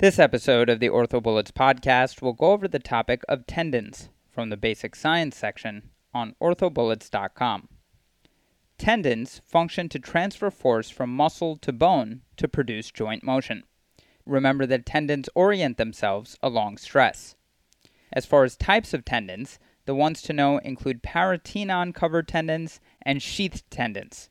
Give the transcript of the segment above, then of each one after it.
This episode of the OrthoBullets podcast will go over the topic of tendons from the basic science section on orthobullets.com. Tendons function to transfer force from muscle to bone to produce joint motion. Remember that tendons orient themselves along stress. As far as types of tendons, the ones to know include paratenon covered tendons and sheathed tendons.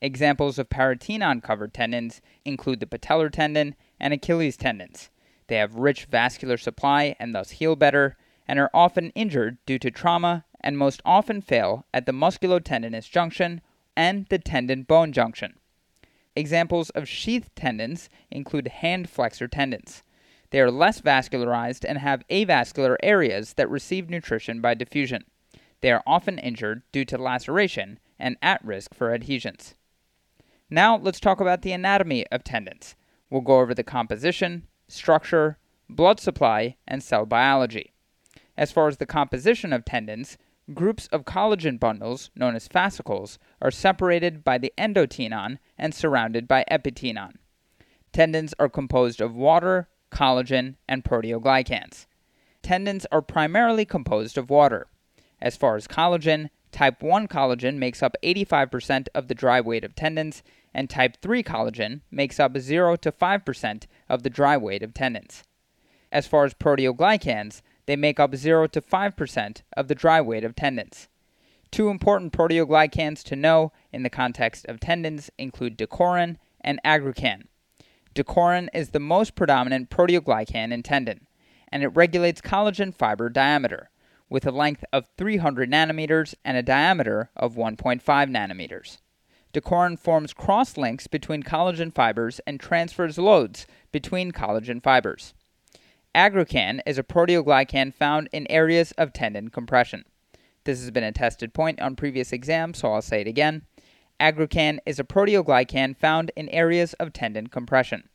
Examples of paratenon covered tendons include the patellar tendon and Achilles tendons. They have rich vascular supply and thus heal better, and are often injured due to trauma and most often fail at the musculotendinous junction and the tendon bone junction. Examples of sheath tendons include hand flexor tendons. They are less vascularized and have avascular areas that receive nutrition by diffusion. They are often injured due to laceration and at risk for adhesions. Now let's talk about the anatomy of tendons. We'll go over the composition, structure, blood supply, and cell biology. As far as the composition of tendons, groups of collagen bundles, known as fascicles, are separated by the endotenon and surrounded by epitenon. Tendons are composed of water, collagen, and proteoglycans. Tendons are primarily composed of water. As far as collagen, type 1 collagen makes up 85% of the dry weight of tendons, and type 3 collagen makes up 0 to 5% of the dry weight of tendons. As far as proteoglycans, they make up 0 to 5% of the dry weight of tendons. Two important proteoglycans to know in the context of tendons include decorin and aggrecan. Decorin is the most predominant proteoglycan in tendon, and it regulates collagen fiber diameter, with a length of 300 nanometers and a diameter of 1.5 nanometers. Decorin forms cross links between collagen fibers and transfers loads between collagen fibers. Aggrecan is a proteoglycan found in areas of tendon compression. This has been a tested point on previous exams, so I'll say it again. Aggrecan is a proteoglycan found in areas of tendon compression.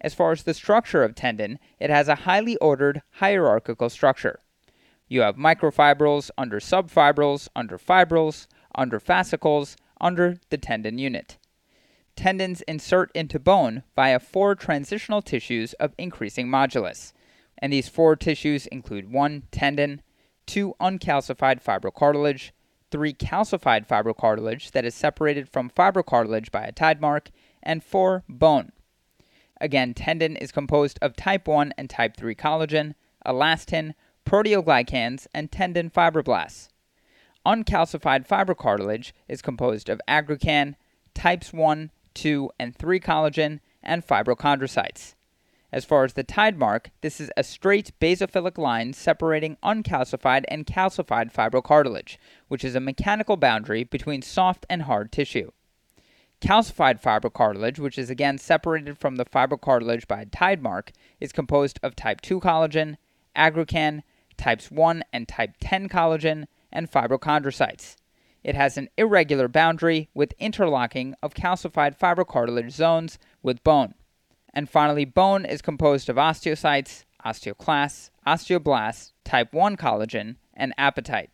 As far as the structure of tendon, it has a highly ordered hierarchical structure. You have microfibrils under subfibrils, under fibrils, under fascicles, under the tendon unit. Tendons insert into bone via four transitional tissues of increasing modulus, and these four tissues include 1. Tendon, 2. Uncalcified fibrocartilage, 3. Calcified fibrocartilage that is separated from fibrocartilage by a tide mark, and 4. Bone. Again, tendon is composed of type 1 and type 3 collagen, elastin, proteoglycans, and tendon fibroblasts. Uncalcified fibrocartilage is composed of aggrecan, types 1, 2, and 3 collagen, and fibrochondrocytes. As far as the tide mark, this is a straight basophilic line separating uncalcified and calcified fibrocartilage, which is a mechanical boundary between soft and hard tissue. Calcified fibrocartilage, which is again separated from the fibrocartilage by a tide mark, is composed of type 2 collagen, aggrecan, types 1 and type 10 collagen, and fibrochondrocytes. It has an irregular boundary with interlocking of calcified fibrocartilage zones with bone. And finally, bone is composed of osteocytes, osteoclasts, osteoblasts, type 1 collagen, and apatite.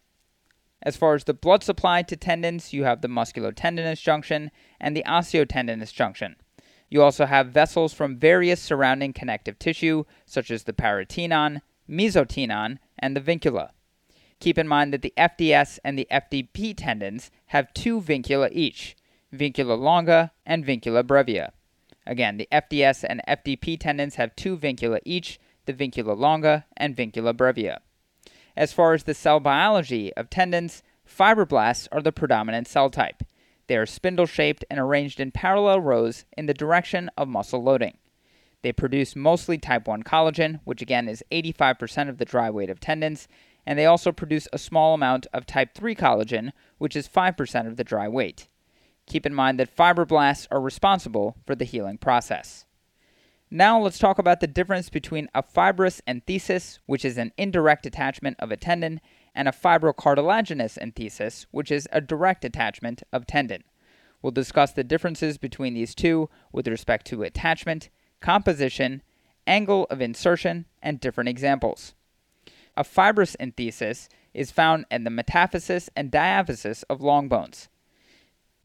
As far as the blood supply to tendons, you have the musculotendinous junction and the osteotendinous junction. You also have vessels from various surrounding connective tissue, such as the paratenon, mesotenon, and the vincula. Keep in mind that the FDS and the FDP tendons have two vincula each, vincula longa and vincula brevia. Again, the FDS and FDP tendons have two vincula each, the vincula longa and vincula brevia. As far as the cell biology of tendons, fibroblasts are the predominant cell type. They are spindle shaped and arranged in parallel rows in the direction of muscle loading. They produce mostly type 1 collagen, which again is 85% of the dry weight of tendons, and they also produce a small amount of type 3 collagen, which is 5% of the dry weight. Keep in mind that fibroblasts are responsible for the healing process. Now let's talk about the difference between a fibrous enthesis, which is an indirect attachment of a tendon, and a fibrocartilaginous enthesis, which is a direct attachment of tendon. We'll discuss the differences between these two with respect to attachment, composition, angle of insertion, and different examples. A fibrous enthesis is found in the metaphysis and diaphysis of long bones.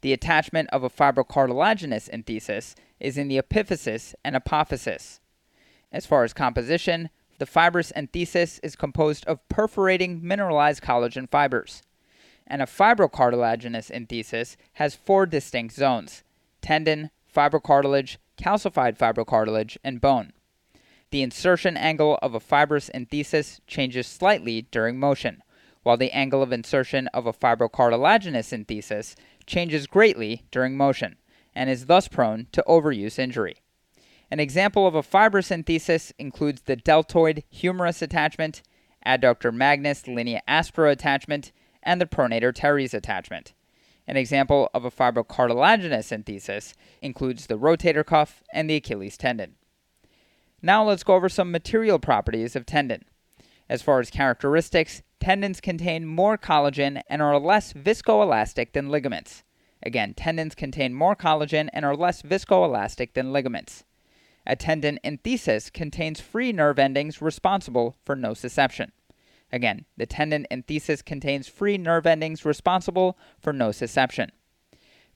The attachment of a fibrocartilaginous enthesis is in the epiphysis and apophysis. As far as composition, the fibrous enthesis is composed of perforating mineralized collagen fibers. And a fibrocartilaginous enthesis has four distinct zones tendon, fibrocartilage, calcified fibrocartilage, and bone. The insertion angle of a fibrous enthesis changes slightly during motion, while the angle of insertion of a fibrocartilaginous enthesis changes greatly during motion and is thus prone to overuse injury. An example of a fibrous enthesis includes the deltoid humerus attachment, adductor magnus linea aspera attachment, and the pronator teres attachment. An example of a fibrocartilaginous enthesis includes the rotator cuff and the Achilles tendon. Now let's go over some material properties of tendon. As far as characteristics, tendons contain more collagen and are less viscoelastic than ligaments. Again, tendons contain more collagen and are less viscoelastic than ligaments. A tendon in enthesis contains free nerve endings responsible for nociception. Again, the tendon in enthesis contains free nerve endings responsible for nociception.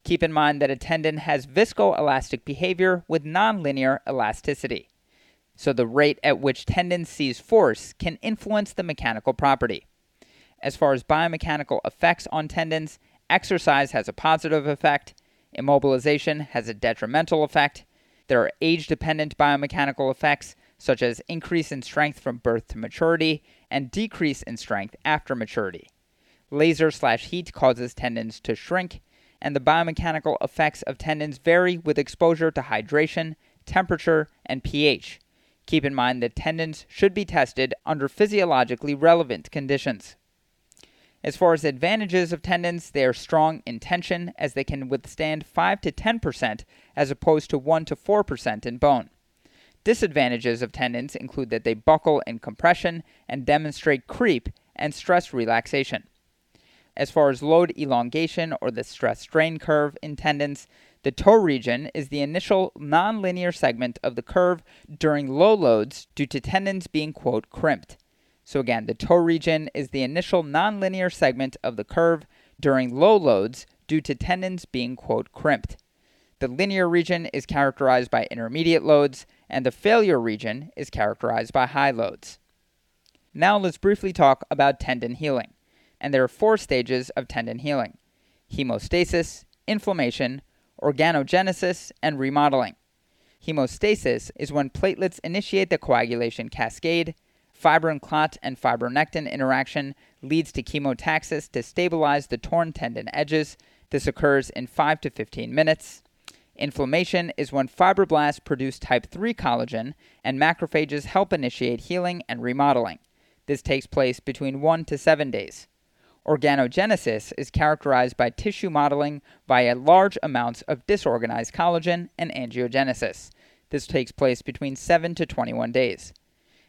Keep in mind that a tendon has viscoelastic behavior with nonlinear elasticity so the rate at which tendon sees force can influence the mechanical property. As far as biomechanical effects on tendons, exercise has a positive effect, immobilization has a detrimental effect. There are age dependent biomechanical effects, such as increase in strength from birth to maturity and decrease in strength after maturity. Laser slash heat causes tendons to shrink, and the biomechanical effects of tendons vary with exposure to hydration, temperature, and pH. Keep in mind that tendons should be tested under physiologically relevant conditions. As far as advantages of tendons, they are strong in tension as they can withstand 5 to 10% as opposed to 1 to 4% in bone. Disadvantages of tendons include that they buckle in compression and demonstrate creep and stress relaxation. As far as load elongation or the stress strain curve in tendons, the toe region is the initial nonlinear segment of the curve during low loads due to tendons being, quote, crimped. So again, the toe region is the initial nonlinear segment of the curve during low loads due to tendons being, quote, crimped. The linear region is characterized by intermediate loads, and the failure region is characterized by high loads. Now let's briefly talk about tendon healing. And there are four stages of tendon healing hemostasis, inflammation, organogenesis, and remodeling. Hemostasis is when platelets initiate the coagulation cascade. Fibrin clot and fibronectin interaction leads to chemotaxis to stabilize the torn tendon edges. This occurs in 5 to 15 minutes. Inflammation is when fibroblasts produce type 3 collagen and macrophages help initiate healing and remodeling. This takes place between 1 to 7 days. Organogenesis is characterized by tissue modeling via large amounts of disorganized collagen and angiogenesis. This takes place between 7 to 21 days.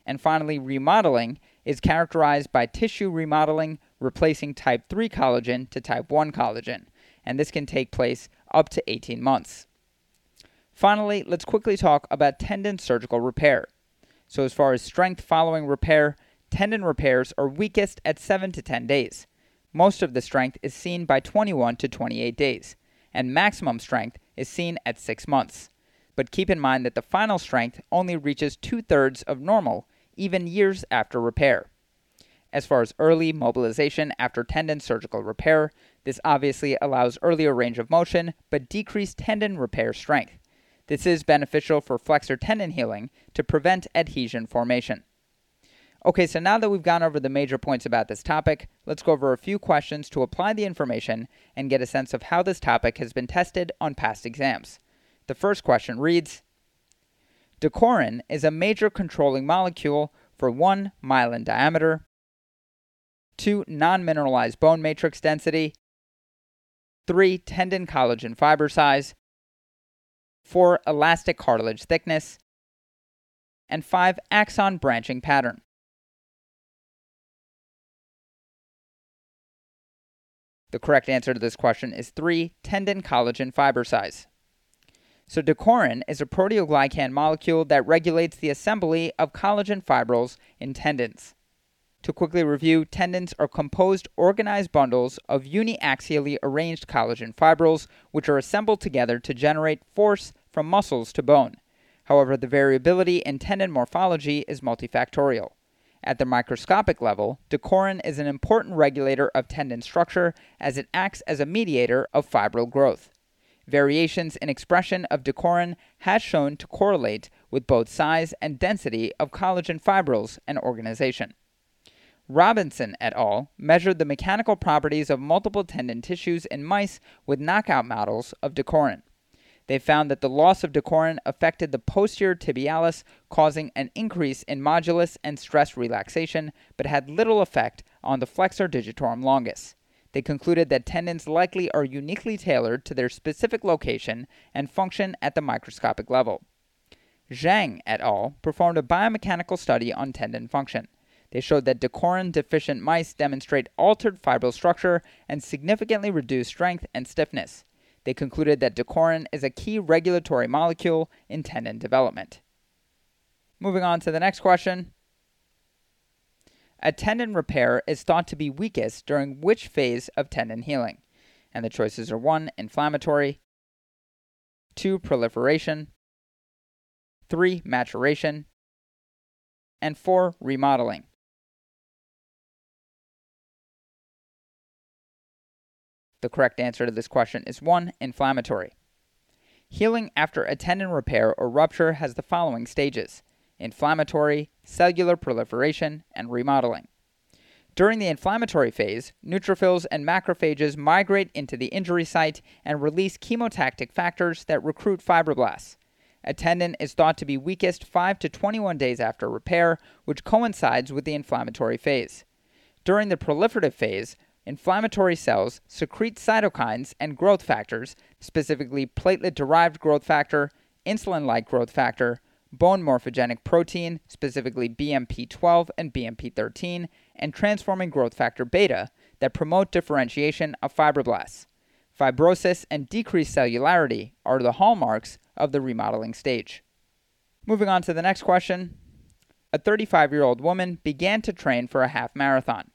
And finally, remodeling is characterized by tissue remodeling replacing type 3 collagen to type 1 collagen, and this can take place up to 18 months. Finally, let's quickly talk about tendon surgical repair. So, as far as strength following repair, tendon repairs are weakest at 7 to 10 days. Most of the strength is seen by 21 to 28 days, and maximum strength is seen at 6 months. But keep in mind that the final strength only reaches two thirds of normal, even years after repair. As far as early mobilization after tendon surgical repair, this obviously allows earlier range of motion but decreased tendon repair strength. This is beneficial for flexor tendon healing to prevent adhesion formation. Okay, so now that we've gone over the major points about this topic, let's go over a few questions to apply the information and get a sense of how this topic has been tested on past exams. The first question reads Decorin is a major controlling molecule for 1 myelin diameter, 2 non mineralized bone matrix density, 3 tendon collagen fiber size, 4 elastic cartilage thickness, and 5 axon branching pattern. The correct answer to this question is 3 tendon collagen fiber size. So, decorin is a proteoglycan molecule that regulates the assembly of collagen fibrils in tendons. To quickly review, tendons are composed organized bundles of uniaxially arranged collagen fibrils which are assembled together to generate force from muscles to bone. However, the variability in tendon morphology is multifactorial. At the microscopic level, decorin is an important regulator of tendon structure as it acts as a mediator of fibril growth. Variations in expression of decorin has shown to correlate with both size and density of collagen fibrils and organization. Robinson et al. measured the mechanical properties of multiple tendon tissues in mice with knockout models of decorin. They found that the loss of decorin affected the posterior tibialis, causing an increase in modulus and stress relaxation, but had little effect on the flexor digitorum longus. They concluded that tendons likely are uniquely tailored to their specific location and function at the microscopic level. Zhang et al. performed a biomechanical study on tendon function. They showed that decorin deficient mice demonstrate altered fibril structure and significantly reduced strength and stiffness they concluded that decorin is a key regulatory molecule in tendon development. Moving on to the next question. A tendon repair is thought to be weakest during which phase of tendon healing? And the choices are 1. Inflammatory, 2. Proliferation, 3. Maturation, and 4. Remodeling. The correct answer to this question is 1. Inflammatory. Healing after a tendon repair or rupture has the following stages inflammatory, cellular proliferation, and remodeling. During the inflammatory phase, neutrophils and macrophages migrate into the injury site and release chemotactic factors that recruit fibroblasts. A tendon is thought to be weakest 5 to 21 days after repair, which coincides with the inflammatory phase. During the proliferative phase, inflammatory cells secrete cytokines and growth factors, specifically platelet derived growth factor, insulin like growth factor, bone morphogenic protein, specifically BMP12 and BMP13, and transforming growth factor beta that promote differentiation of fibroblasts. Fibrosis and decreased cellularity are the hallmarks of the remodeling stage. Moving on to the next question. A 35 year old woman began to train for a half marathon.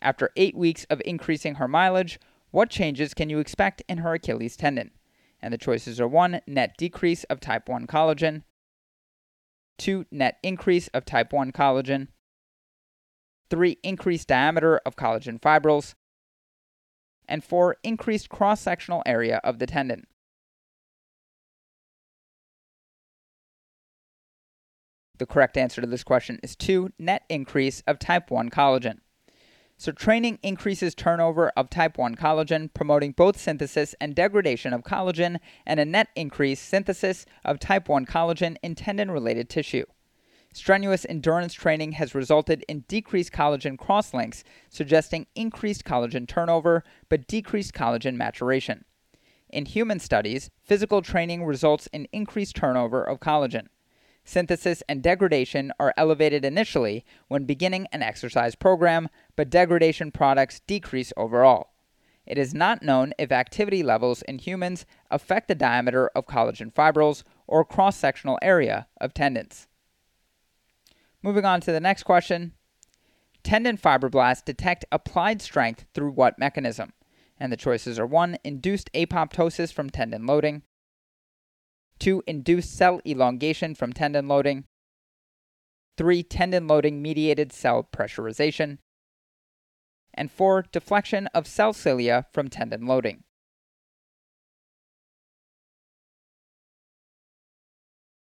After eight weeks of increasing her mileage, what changes can you expect in her Achilles tendon? And the choices are 1. Net decrease of type 1 collagen, 2. Net increase of type 1 collagen, 3. Increased diameter of collagen fibrils, and 4. Increased cross sectional area of the tendon. The correct answer to this question is 2. Net increase of type 1 collagen. So, training increases turnover of type 1 collagen, promoting both synthesis and degradation of collagen, and a net increase synthesis of type 1 collagen in tendon related tissue. Strenuous endurance training has resulted in decreased collagen crosslinks, suggesting increased collagen turnover but decreased collagen maturation. In human studies, physical training results in increased turnover of collagen synthesis, and degradation are elevated initially when beginning an exercise program, but degradation products decrease overall. It is not known if activity levels in humans affect the diameter of collagen fibrils or cross sectional area of tendons. Moving on to the next question Tendon fibroblasts detect applied strength through what mechanism? And the choices are 1. Induced apoptosis from tendon loading, 2. Induced cell elongation from tendon loading. 3. Tendon loading mediated cell pressurization. And 4. Deflection of cell cilia from tendon loading.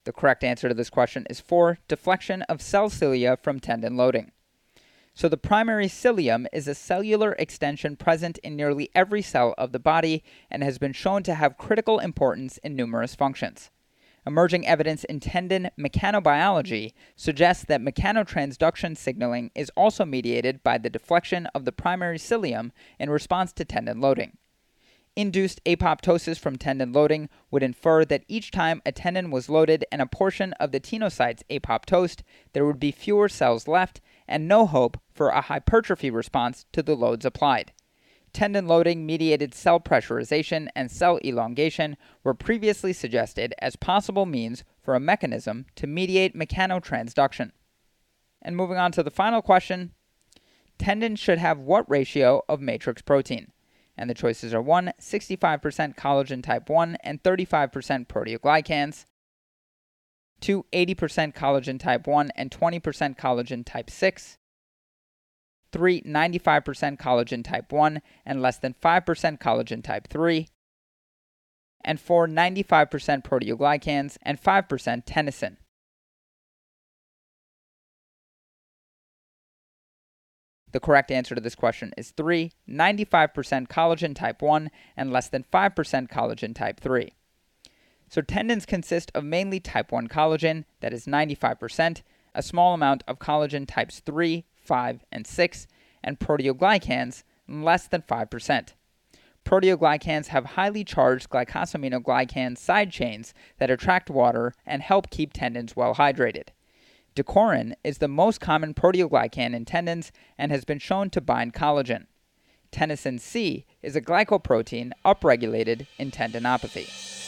The correct answer to this question is 4. Deflection of cell cilia from tendon loading. So, the primary cilium is a cellular extension present in nearly every cell of the body and has been shown to have critical importance in numerous functions. Emerging evidence in tendon mechanobiology suggests that mechanotransduction signaling is also mediated by the deflection of the primary cilium in response to tendon loading. Induced apoptosis from tendon loading would infer that each time a tendon was loaded and a portion of the tenocytes apoptosed, there would be fewer cells left and no hope for a hypertrophy response to the loads applied. Tendon loading mediated cell pressurization and cell elongation were previously suggested as possible means for a mechanism to mediate mechanotransduction. And moving on to the final question tendons should have what ratio of matrix protein? And the choices are 1. 65% collagen type 1 and 35% proteoglycans, 2. 80% collagen type 1 and 20% collagen type 6. 3. 95% collagen type 1 and less than 5% collagen type 3. And 4. 95% proteoglycans and 5% tenascin. The correct answer to this question is 3, 95% collagen type 1 and less than 5% collagen type 3. So tendons consist of mainly type 1 collagen, that is 95%, a small amount of collagen types 3, 5, and 6, and proteoglycans, less than 5%. Proteoglycans have highly charged glycosaminoglycan side chains that attract water and help keep tendons well hydrated. Decorin is the most common proteoglycan in tendons and has been shown to bind collagen. Tenascin C is a glycoprotein upregulated in tendinopathy.